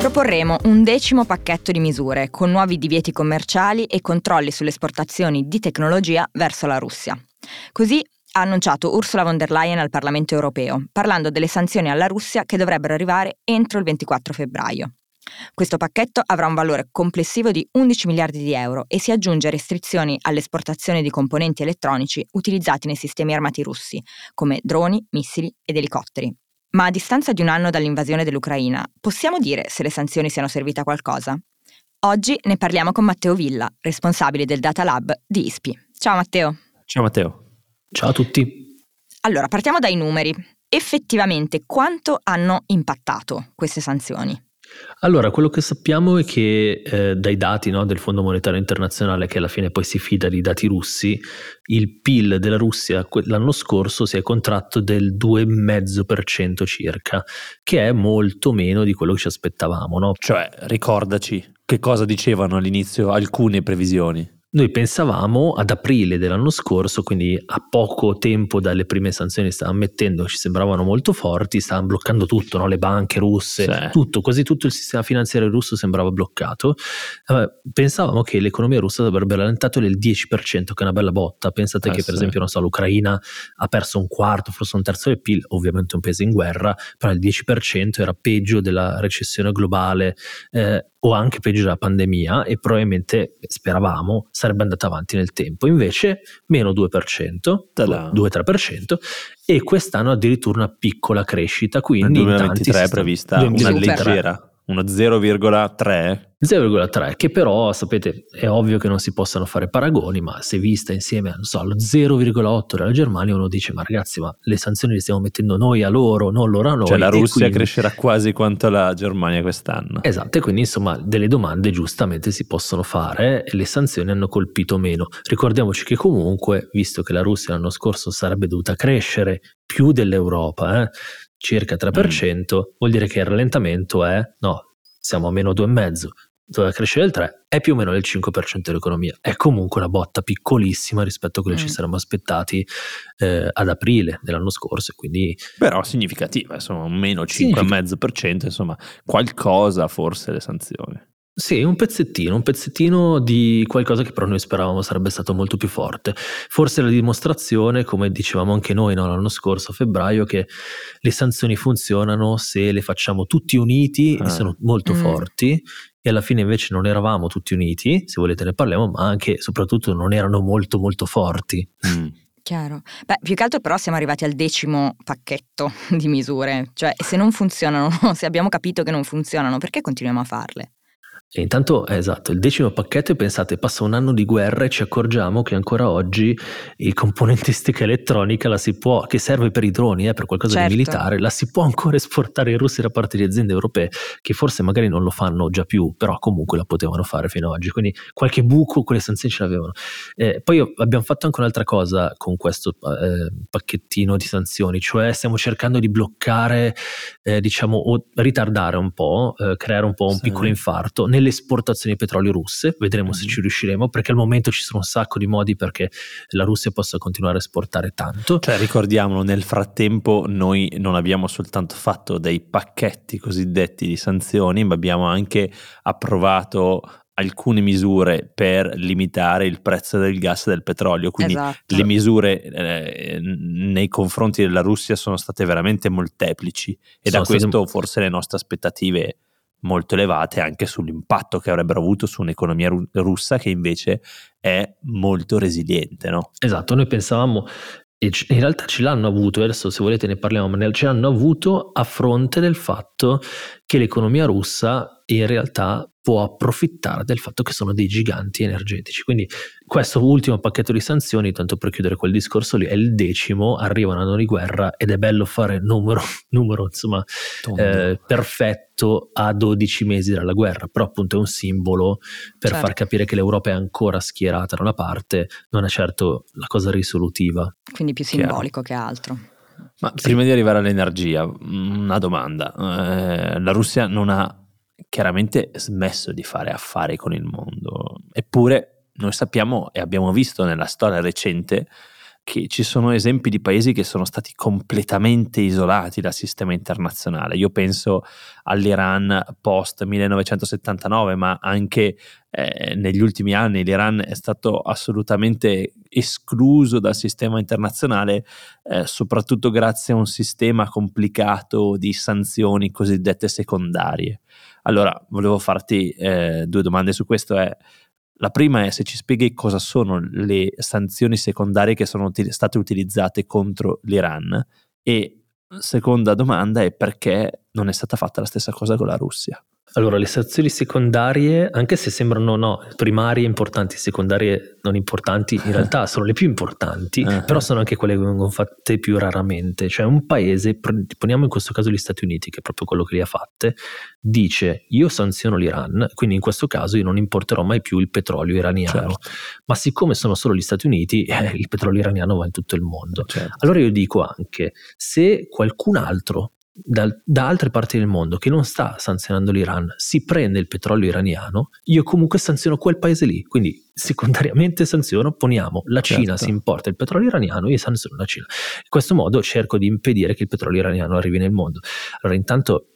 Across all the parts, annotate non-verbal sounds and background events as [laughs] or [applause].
Proporremo un decimo pacchetto di misure con nuovi divieti commerciali e controlli sulle esportazioni di tecnologia verso la Russia. Così ha annunciato Ursula von der Leyen al Parlamento europeo, parlando delle sanzioni alla Russia che dovrebbero arrivare entro il 24 febbraio. Questo pacchetto avrà un valore complessivo di 11 miliardi di euro e si aggiunge a restrizioni all'esportazione di componenti elettronici utilizzati nei sistemi armati russi, come droni, missili ed elicotteri. Ma a distanza di un anno dall'invasione dell'Ucraina, possiamo dire se le sanzioni siano servite a qualcosa? Oggi ne parliamo con Matteo Villa, responsabile del Data Lab di ISPI. Ciao Matteo. Ciao Matteo. Ciao a tutti. Allora, partiamo dai numeri. Effettivamente quanto hanno impattato queste sanzioni? Allora, quello che sappiamo è che eh, dai dati no, del Fondo Monetario Internazionale, che alla fine poi si fida di dati russi, il PIL della Russia l'anno scorso si è contratto del 2,5% circa, che è molto meno di quello che ci aspettavamo. No? Cioè, ricordaci che cosa dicevano all'inizio alcune previsioni. Noi pensavamo ad aprile dell'anno scorso, quindi a poco tempo dalle prime sanzioni che stavano mettendo, ci sembravano molto forti, stavano bloccando tutto, no? le banche russe, sì. tutto, quasi tutto il sistema finanziario russo sembrava bloccato. Pensavamo che l'economia russa avrebbe rallentato del 10%, che è una bella botta. Pensate eh, che per sì. esempio so, l'Ucraina ha perso un quarto, forse un terzo del PIL, ovviamente un paese in guerra, però il 10% era peggio della recessione globale. Eh, o anche peggio della pandemia e probabilmente speravamo sarebbe andata avanti nel tempo. Invece meno 2%, 2-3% e quest'anno addirittura una piccola crescita. Quindi nel 2023 è prevista una leggera uno 0,3? 0,3, che però sapete è ovvio che non si possano fare paragoni, ma se vista insieme so, allo 0,8 della Germania uno dice ma ragazzi ma le sanzioni le stiamo mettendo noi a loro, non loro a noi. Cioè la Russia quindi... crescerà quasi quanto la Germania quest'anno. Esatto, e quindi insomma delle domande giustamente si possono fare e le sanzioni hanno colpito meno. Ricordiamoci che comunque, visto che la Russia l'anno scorso sarebbe dovuta crescere più dell'Europa, eh, circa 3%, mm. vuol dire che il rallentamento è, no, siamo a meno 2,5%, doveva crescere il 3%, è più o meno il 5% dell'economia. È comunque una botta piccolissima rispetto a quello che mm. ci saremmo aspettati eh, ad aprile dell'anno scorso. Quindi... Però significativa, insomma, un meno 5,5%, insomma, qualcosa forse le sanzioni. Sì, un pezzettino, un pezzettino di qualcosa che però noi speravamo sarebbe stato molto più forte. Forse la dimostrazione, come dicevamo anche noi no, l'anno scorso a febbraio, che le sanzioni funzionano se le facciamo tutti uniti ah. e sono molto mm. forti e alla fine invece non eravamo tutti uniti, se volete ne parliamo, ma anche e soprattutto non erano molto molto forti. Mm. Chiaro. Beh, più che altro però siamo arrivati al decimo pacchetto [laughs] di misure, cioè se non funzionano, [laughs] se abbiamo capito che non funzionano, perché continuiamo a farle? E intanto, esatto, il decimo pacchetto e pensate, passa un anno di guerra e ci accorgiamo che ancora oggi il componentistica elettronica la si può, che serve per i droni, eh, per qualcosa certo. di militare, la si può ancora esportare in Russia da parte di aziende europee che forse magari non lo fanno già più, però comunque la potevano fare fino ad oggi. Quindi qualche buco quelle sanzioni ce l'avevano. Eh, poi abbiamo fatto anche un'altra cosa con questo eh, pacchettino di sanzioni, cioè stiamo cercando di bloccare, eh, diciamo, o ritardare un po', eh, creare un po' un sì. piccolo infarto nelle esportazioni di petrolio russe, vedremo mm-hmm. se ci riusciremo, perché al momento ci sono un sacco di modi perché la Russia possa continuare a esportare tanto. Cioè ricordiamolo, nel frattempo noi non abbiamo soltanto fatto dei pacchetti cosiddetti di sanzioni, ma abbiamo anche approvato alcune misure per limitare il prezzo del gas e del petrolio, quindi esatto. le misure eh, nei confronti della Russia sono state veramente molteplici e sono da questo state... forse le nostre aspettative molto elevate anche sull'impatto che avrebbero avuto su un'economia ru- russa che invece è molto resiliente. No? Esatto, noi pensavamo e in realtà ce l'hanno avuto, adesso se volete ne parliamo, ma ce l'hanno avuto a fronte del fatto che l'economia russa in realtà può approfittare del fatto che sono dei giganti energetici. Quindi questo ultimo pacchetto di sanzioni, tanto per chiudere quel discorso lì, è il decimo, arriva un anno di guerra ed è bello fare numero, [laughs] numero insomma, eh, perfetto a 12 mesi dalla guerra, però appunto è un simbolo per certo. far capire che l'Europa è ancora schierata da una parte, non è certo la cosa risolutiva. Quindi più simbolico Chiaro. che altro. Ma sì. prima di arrivare all'energia, una domanda. Eh, la Russia non ha chiaramente smesso di fare affari con il mondo, eppure noi sappiamo e abbiamo visto nella storia recente che ci sono esempi di paesi che sono stati completamente isolati dal sistema internazionale. Io penso all'Iran post 1979, ma anche eh, negli ultimi anni l'Iran è stato assolutamente escluso dal sistema internazionale, eh, soprattutto grazie a un sistema complicato di sanzioni cosiddette secondarie. Allora, volevo farti eh, due domande su questo. È, la prima è se ci spieghi cosa sono le sanzioni secondarie che sono util- state utilizzate contro l'Iran e seconda domanda è perché non è stata fatta la stessa cosa con la Russia. Allora, le sanzioni secondarie, anche se sembrano no, primarie importanti, secondarie non importanti, in [laughs] realtà sono le più importanti, uh-huh. però sono anche quelle che vengono fatte più raramente. Cioè un paese, poniamo in questo caso gli Stati Uniti, che è proprio quello che le ha fatte, dice io sanziono l'Iran, quindi in questo caso io non importerò mai più il petrolio iraniano. Certo. Ma siccome sono solo gli Stati Uniti, [laughs] eh, il petrolio iraniano va in tutto il mondo. Certo. Allora io dico anche, se qualcun altro da, da, altre parti del mondo che non sta sanzionando l'Iran si prende il petrolio iraniano, io comunque sanziono quel paese lì. Quindi secondariamente sanziono, poniamo la Cina certo. si importa il petrolio iraniano, io sanziono la Cina. In questo modo cerco di impedire che il petrolio iraniano arrivi nel mondo. Allora intanto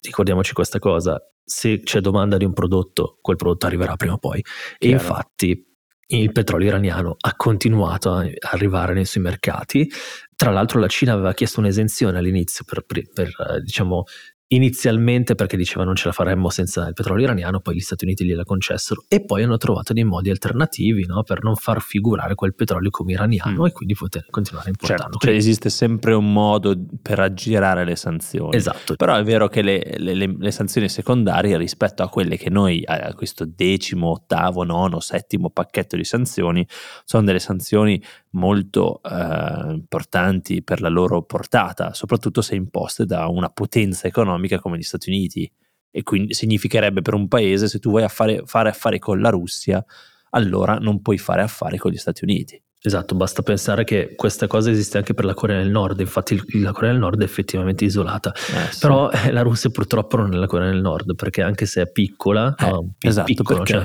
ricordiamoci questa cosa, se c'è domanda di un prodotto, quel prodotto arriverà prima o poi. Chiaro. E infatti il petrolio iraniano ha continuato a arrivare nei suoi mercati. Tra l'altro la Cina aveva chiesto un'esenzione all'inizio per, per, per diciamo, inizialmente perché diceva non ce la faremmo senza il petrolio iraniano, poi gli Stati Uniti gliela concessero e poi hanno trovato dei modi alternativi no? per non far figurare quel petrolio come iraniano mm. e quindi poter continuare a importarlo. Certo, cioè esiste sempre un modo per aggirare le sanzioni. Esatto. Però è vero che le, le, le, le sanzioni secondarie rispetto a quelle che noi, a questo decimo, ottavo, nono, settimo pacchetto di sanzioni, sono delle sanzioni molto eh, importanti per la loro portata, soprattutto se imposte da una potenza economica come gli Stati Uniti. E quindi significherebbe per un paese se tu vuoi affare, fare affari con la Russia, allora non puoi fare affari con gli Stati Uniti. Esatto, basta pensare che questa cosa esiste anche per la Corea del Nord, infatti la Corea del Nord è effettivamente isolata, eh, sì. però eh, la Russia purtroppo non è la Corea del Nord perché anche se è piccola, eh, no, esatto, piccolo, cioè,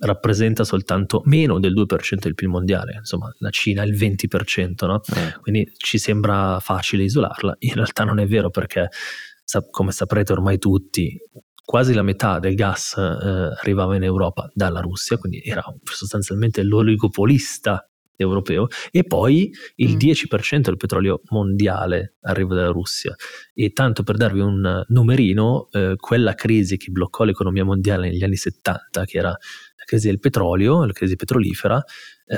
rappresenta soltanto meno del 2% del PIL mondiale, insomma la Cina è il 20%, no? eh. quindi ci sembra facile isolarla, in realtà non è vero perché come saprete ormai tutti quasi la metà del gas eh, arrivava in Europa dalla Russia, quindi era sostanzialmente l'oligopolista europeo e poi il mm. 10% del petrolio mondiale arriva dalla Russia e tanto per darvi un numerino eh, quella crisi che bloccò l'economia mondiale negli anni 70 che era crisi del petrolio, la crisi petrolifera, eh,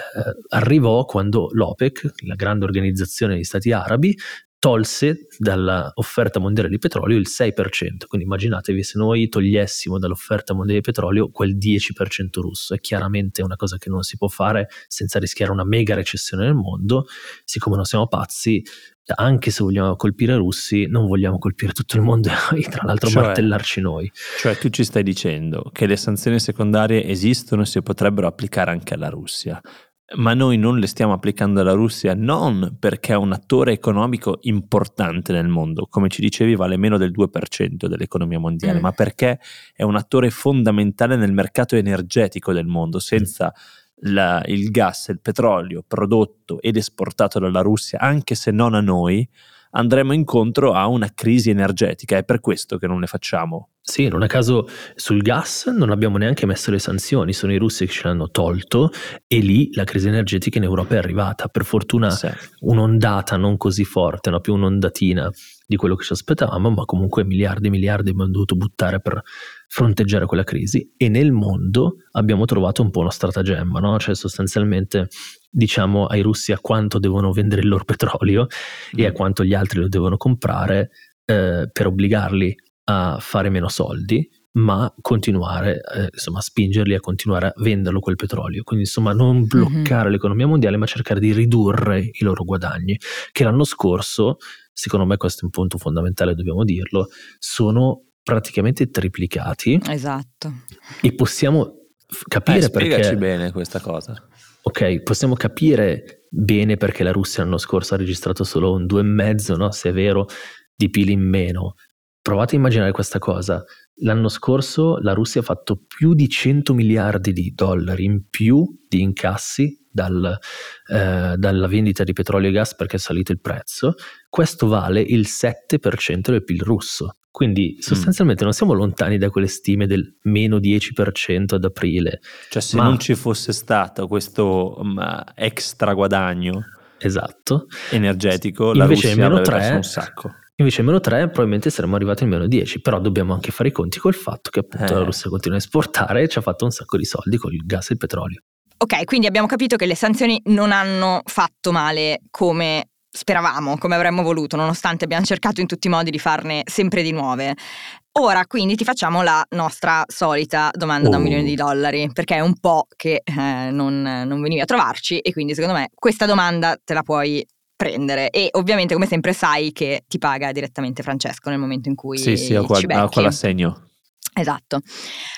arrivò quando l'OPEC, la grande organizzazione degli stati arabi, tolse dall'offerta mondiale di petrolio il 6%, quindi immaginatevi se noi togliessimo dall'offerta mondiale di petrolio quel 10% russo, è chiaramente una cosa che non si può fare senza rischiare una mega recessione nel mondo, siccome non siamo pazzi, anche se vogliamo colpire i russi, non vogliamo colpire tutto il mondo e tra l'altro cioè, martellarci noi. Cioè tu ci stai dicendo che le sanzioni secondarie esistono e si potrebbero applicare anche alla Russia, ma noi non le stiamo applicando alla Russia non perché è un attore economico importante nel mondo, come ci dicevi vale meno del 2% dell'economia mondiale, mm. ma perché è un attore fondamentale nel mercato energetico del mondo. Senza mm. la, il gas e il petrolio prodotto ed esportato dalla Russia, anche se non a noi, andremo incontro a una crisi energetica. È per questo che non le facciamo sì, non a caso sul gas non abbiamo neanche messo le sanzioni, sono i russi che ce l'hanno tolto e lì la crisi energetica in Europa è arrivata. Per fortuna sì. un'ondata non così forte, no? più un'ondatina di quello che ci aspettavamo, ma comunque miliardi e miliardi abbiamo dovuto buttare per fronteggiare quella crisi e nel mondo abbiamo trovato un po' uno stratagemma, no? cioè sostanzialmente diciamo ai russi a quanto devono vendere il loro petrolio mm. e a mm. quanto gli altri lo devono comprare eh, per obbligarli a fare meno soldi ma continuare, eh, insomma, spingerli a continuare a venderlo quel petrolio. Quindi, insomma, non mhm. bloccare mm-hmm. l'economia mondiale, ma cercare di ridurre i loro guadagni, che l'anno scorso, secondo me questo è un punto fondamentale, dobbiamo dirlo, sono praticamente triplicati. Esatto. E possiamo capire eh, perché... bene questa cosa. Ok, possiamo capire bene perché la Russia l'anno scorso ha registrato solo un 2,5, no? se è vero, di PIL in meno. Provate a immaginare questa cosa. L'anno scorso la Russia ha fatto più di 100 miliardi di dollari in più di incassi dal, eh, dalla vendita di petrolio e gas perché è salito il prezzo. Questo vale il 7% del PIL russo. Quindi mm. sostanzialmente mm. non siamo lontani da quelle stime del meno 10% ad aprile. Cioè se ma... non ci fosse stato questo um, extra guadagno esatto. energetico, la Invece Russia meno 3, un sacco. Invece meno 3 probabilmente saremmo arrivati al meno 10, però dobbiamo anche fare i conti col fatto che appunto eh. la Russia continua a esportare e ci ha fatto un sacco di soldi con il gas e il petrolio. Ok, quindi abbiamo capito che le sanzioni non hanno fatto male come speravamo, come avremmo voluto, nonostante abbiamo cercato in tutti i modi di farne sempre di nuove. Ora quindi ti facciamo la nostra solita domanda oh. da un milione di oh. dollari, perché è un po' che eh, non, non venivi a trovarci e quindi secondo me questa domanda te la puoi prendere e ovviamente come sempre sai che ti paga direttamente Francesco nel momento in cui sì, sì, ho qual- ci becchi. Ho quell'assegno. Esatto.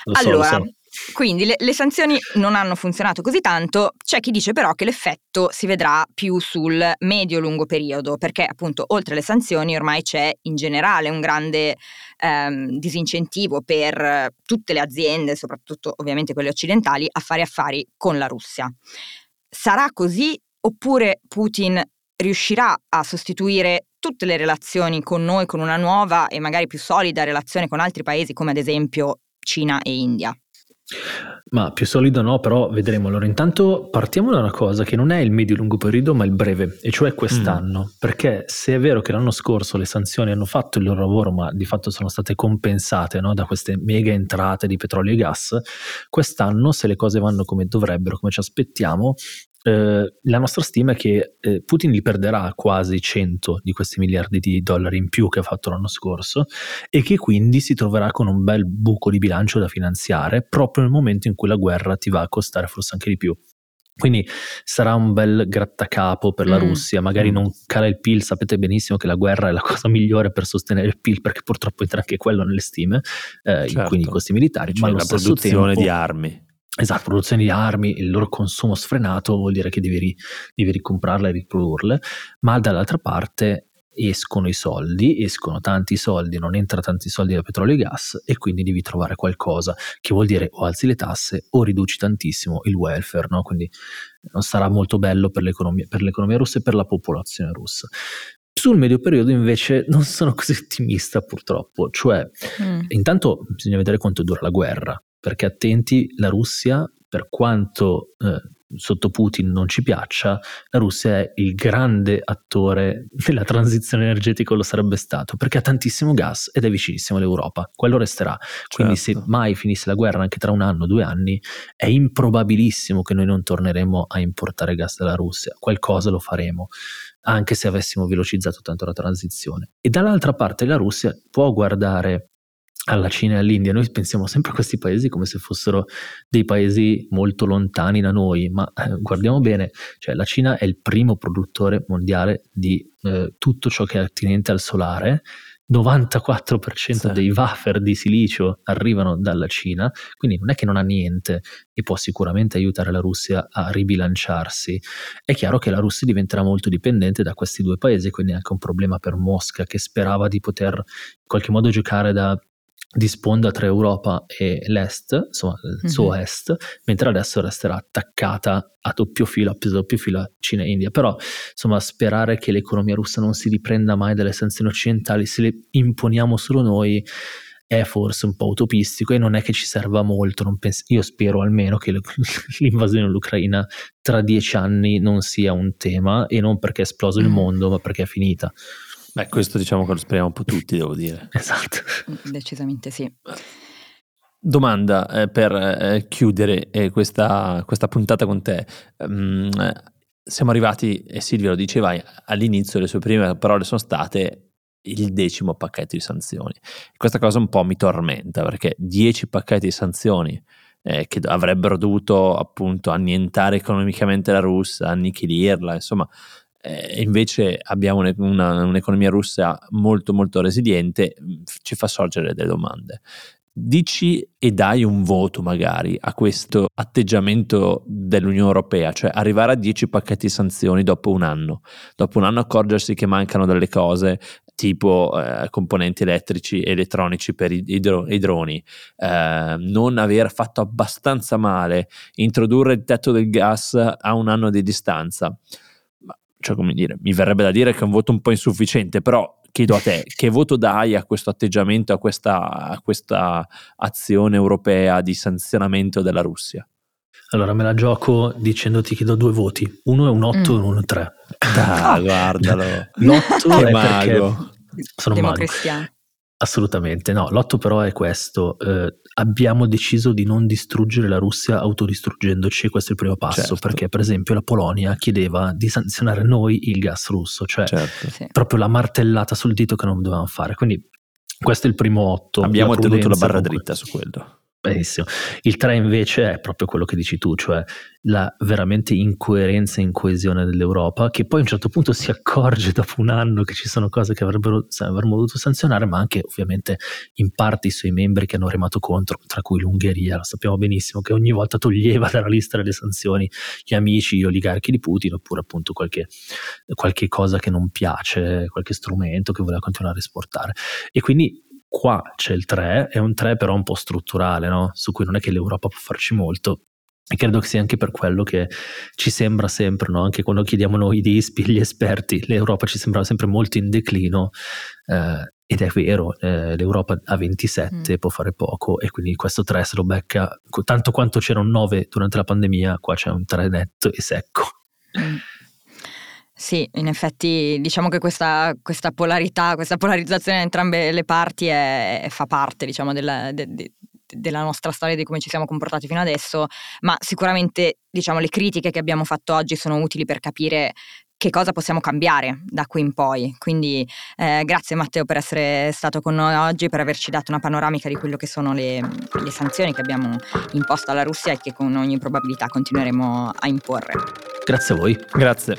Lo allora, so, so. Quindi le, le, sanzioni non hanno funzionato così tanto, c'è chi dice però che l'effetto si vedrà più sul medio-lungo periodo, perché appunto oltre alle sanzioni ormai c'è in generale un grande ehm, disincentivo per tutte le aziende, soprattutto ovviamente quelle occidentali, a fare affari con la Russia. Sarà così oppure Putin riuscirà a sostituire tutte le relazioni con noi con una nuova e magari più solida relazione con altri paesi come ad esempio Cina e India? Ma più solido no, però vedremo. Allora, intanto partiamo da una cosa che non è il medio-lungo periodo, ma il breve, e cioè quest'anno. Mm. Perché se è vero che l'anno scorso le sanzioni hanno fatto il loro lavoro, ma di fatto sono state compensate no, da queste mega entrate di petrolio e gas, quest'anno, se le cose vanno come dovrebbero, come ci aspettiamo, eh, la nostra stima è che eh, Putin li perderà quasi 100 di questi miliardi di dollari in più che ha fatto l'anno scorso e che quindi si troverà con un bel buco di bilancio da finanziare proprio nel momento in cui la guerra ti va a costare forse anche di più. Quindi sarà un bel grattacapo per la mm. Russia, magari mm. non cala il PIL, sapete benissimo che la guerra è la cosa migliore per sostenere il PIL perché purtroppo entra anche quello nelle stime, eh, certo. quindi i costi militari, cioè ma la produzione tempo, di armi. Esatto, produzione di armi, il loro consumo sfrenato vuol dire che devi, devi ricomprarle e riprodurle, ma dall'altra parte escono i soldi, escono tanti soldi, non entra tanti soldi da petrolio e gas e quindi devi trovare qualcosa che vuol dire o alzi le tasse o riduci tantissimo il welfare, no? quindi non sarà molto bello per l'economia, per l'economia russa e per la popolazione russa. Sul medio periodo invece [laughs] non sono così ottimista purtroppo, cioè mm. intanto bisogna vedere quanto dura la guerra, perché attenti, la Russia, per quanto eh, sotto Putin non ci piaccia, la Russia è il grande attore della transizione energetica, lo sarebbe stato, perché ha tantissimo gas ed è vicinissimo all'Europa, quello resterà. Quindi certo. se mai finisse la guerra anche tra un anno, due anni, è improbabilissimo che noi non torneremo a importare gas dalla Russia, qualcosa lo faremo anche se avessimo velocizzato tanto la transizione. E dall'altra parte la Russia può guardare alla Cina e all'India. Noi pensiamo sempre a questi paesi come se fossero dei paesi molto lontani da noi, ma eh, guardiamo bene, cioè la Cina è il primo produttore mondiale di eh, tutto ciò che è attinente al solare. 94% sì. dei wafer di silicio arrivano dalla Cina, quindi non è che non ha niente e può sicuramente aiutare la Russia a ribilanciarsi. È chiaro che la Russia diventerà molto dipendente da questi due paesi, quindi è anche un problema per Mosca che sperava di poter in qualche modo giocare da di sponda tra Europa e l'Est, insomma il mm-hmm. suo Est, mentre adesso resterà attaccata a doppio filo, a doppio filo a Cina e India. Però insomma sperare che l'economia russa non si riprenda mai dalle sanzioni occidentali, se le imponiamo solo noi, è forse un po' utopistico e non è che ci serva molto. Penso, io spero almeno che [laughs] l'invasione dell'Ucraina tra dieci anni non sia un tema e non perché è esploso il mm. mondo, ma perché è finita. Beh, questo diciamo che lo speriamo un po' tutti, devo dire. [laughs] Esatto. Decisamente sì. Domanda eh, per eh, chiudere eh, questa, questa, puntata con te. Um, siamo arrivati, e Silvia lo diceva all'inizio, le sue prime parole sono state il decimo pacchetto di sanzioni. Questa cosa un po' mi tormenta perché 10 pacchetti di sanzioni eh, che avrebbero dovuto appunto annientare economicamente la Russia, annichilirla, insomma, eh, invece abbiamo una, un'economia russa molto molto resiliente, ci fa sorgere delle domande. Dici e dai un voto magari a questo atteggiamento dell'Unione Europea, cioè arrivare a 10 pacchetti di sanzioni dopo un anno, dopo un anno accorgersi che mancano delle cose tipo eh, componenti elettrici e elettronici per i, i, dro- i droni, eh, non aver fatto abbastanza male, introdurre il tetto del gas a un anno di distanza. Cioè, come dire, mi verrebbe da dire che è un voto un po' insufficiente, però chiedo a te, [laughs] che voto dai a questo atteggiamento, a questa, a questa azione europea di sanzionamento della Russia? Allora me la gioco dicendoti che do due voti. Uno è un 8 mm. e uno è un 3. Ah, [laughs] guardalo. L'8 è mago. perché sono mago. Assolutamente no, l'otto però è questo, eh, abbiamo deciso di non distruggere la Russia autodistruggendoci, questo è il primo passo, certo. perché per esempio la Polonia chiedeva di sanzionare noi il gas russo, cioè certo. proprio la martellata sul dito che non dovevamo fare, quindi questo è il primo otto. Abbiamo tenuto la barra dritta su quello. Benissimo. Il 3 invece è proprio quello che dici tu, cioè la veramente incoerenza e incoesione dell'Europa, che poi a un certo punto si accorge dopo un anno che ci sono cose che avrebbero, avremmo dovuto sanzionare, ma anche ovviamente in parte i suoi membri che hanno remato contro, tra cui l'Ungheria, lo sappiamo benissimo, che ogni volta toglieva dalla lista delle sanzioni gli amici, gli oligarchi di Putin, oppure appunto qualche, qualche cosa che non piace, qualche strumento che voleva continuare a esportare. E quindi Qua c'è il 3, è un 3 però un po' strutturale, no? su cui non è che l'Europa può farci molto. E credo che sia anche per quello che ci sembra sempre, no? anche quando chiediamo noi di ISPI, gli esperti, l'Europa ci sembra sempre molto in declino. Eh, ed è vero, eh, l'Europa a 27 mm. può fare poco e quindi questo 3 se lo becca, tanto quanto c'era un 9 durante la pandemia, qua c'è un 3 netto e secco. Mm. Sì, in effetti diciamo che questa, questa polarità, questa polarizzazione da entrambe le parti è, fa parte diciamo, della, de, de, della nostra storia di come ci siamo comportati fino adesso, ma sicuramente diciamo, le critiche che abbiamo fatto oggi sono utili per capire che cosa possiamo cambiare da qui in poi. Quindi eh, grazie Matteo per essere stato con noi oggi, per averci dato una panoramica di quello che sono le, le sanzioni che abbiamo imposto alla Russia e che con ogni probabilità continueremo a imporre. Grazie a voi. Grazie.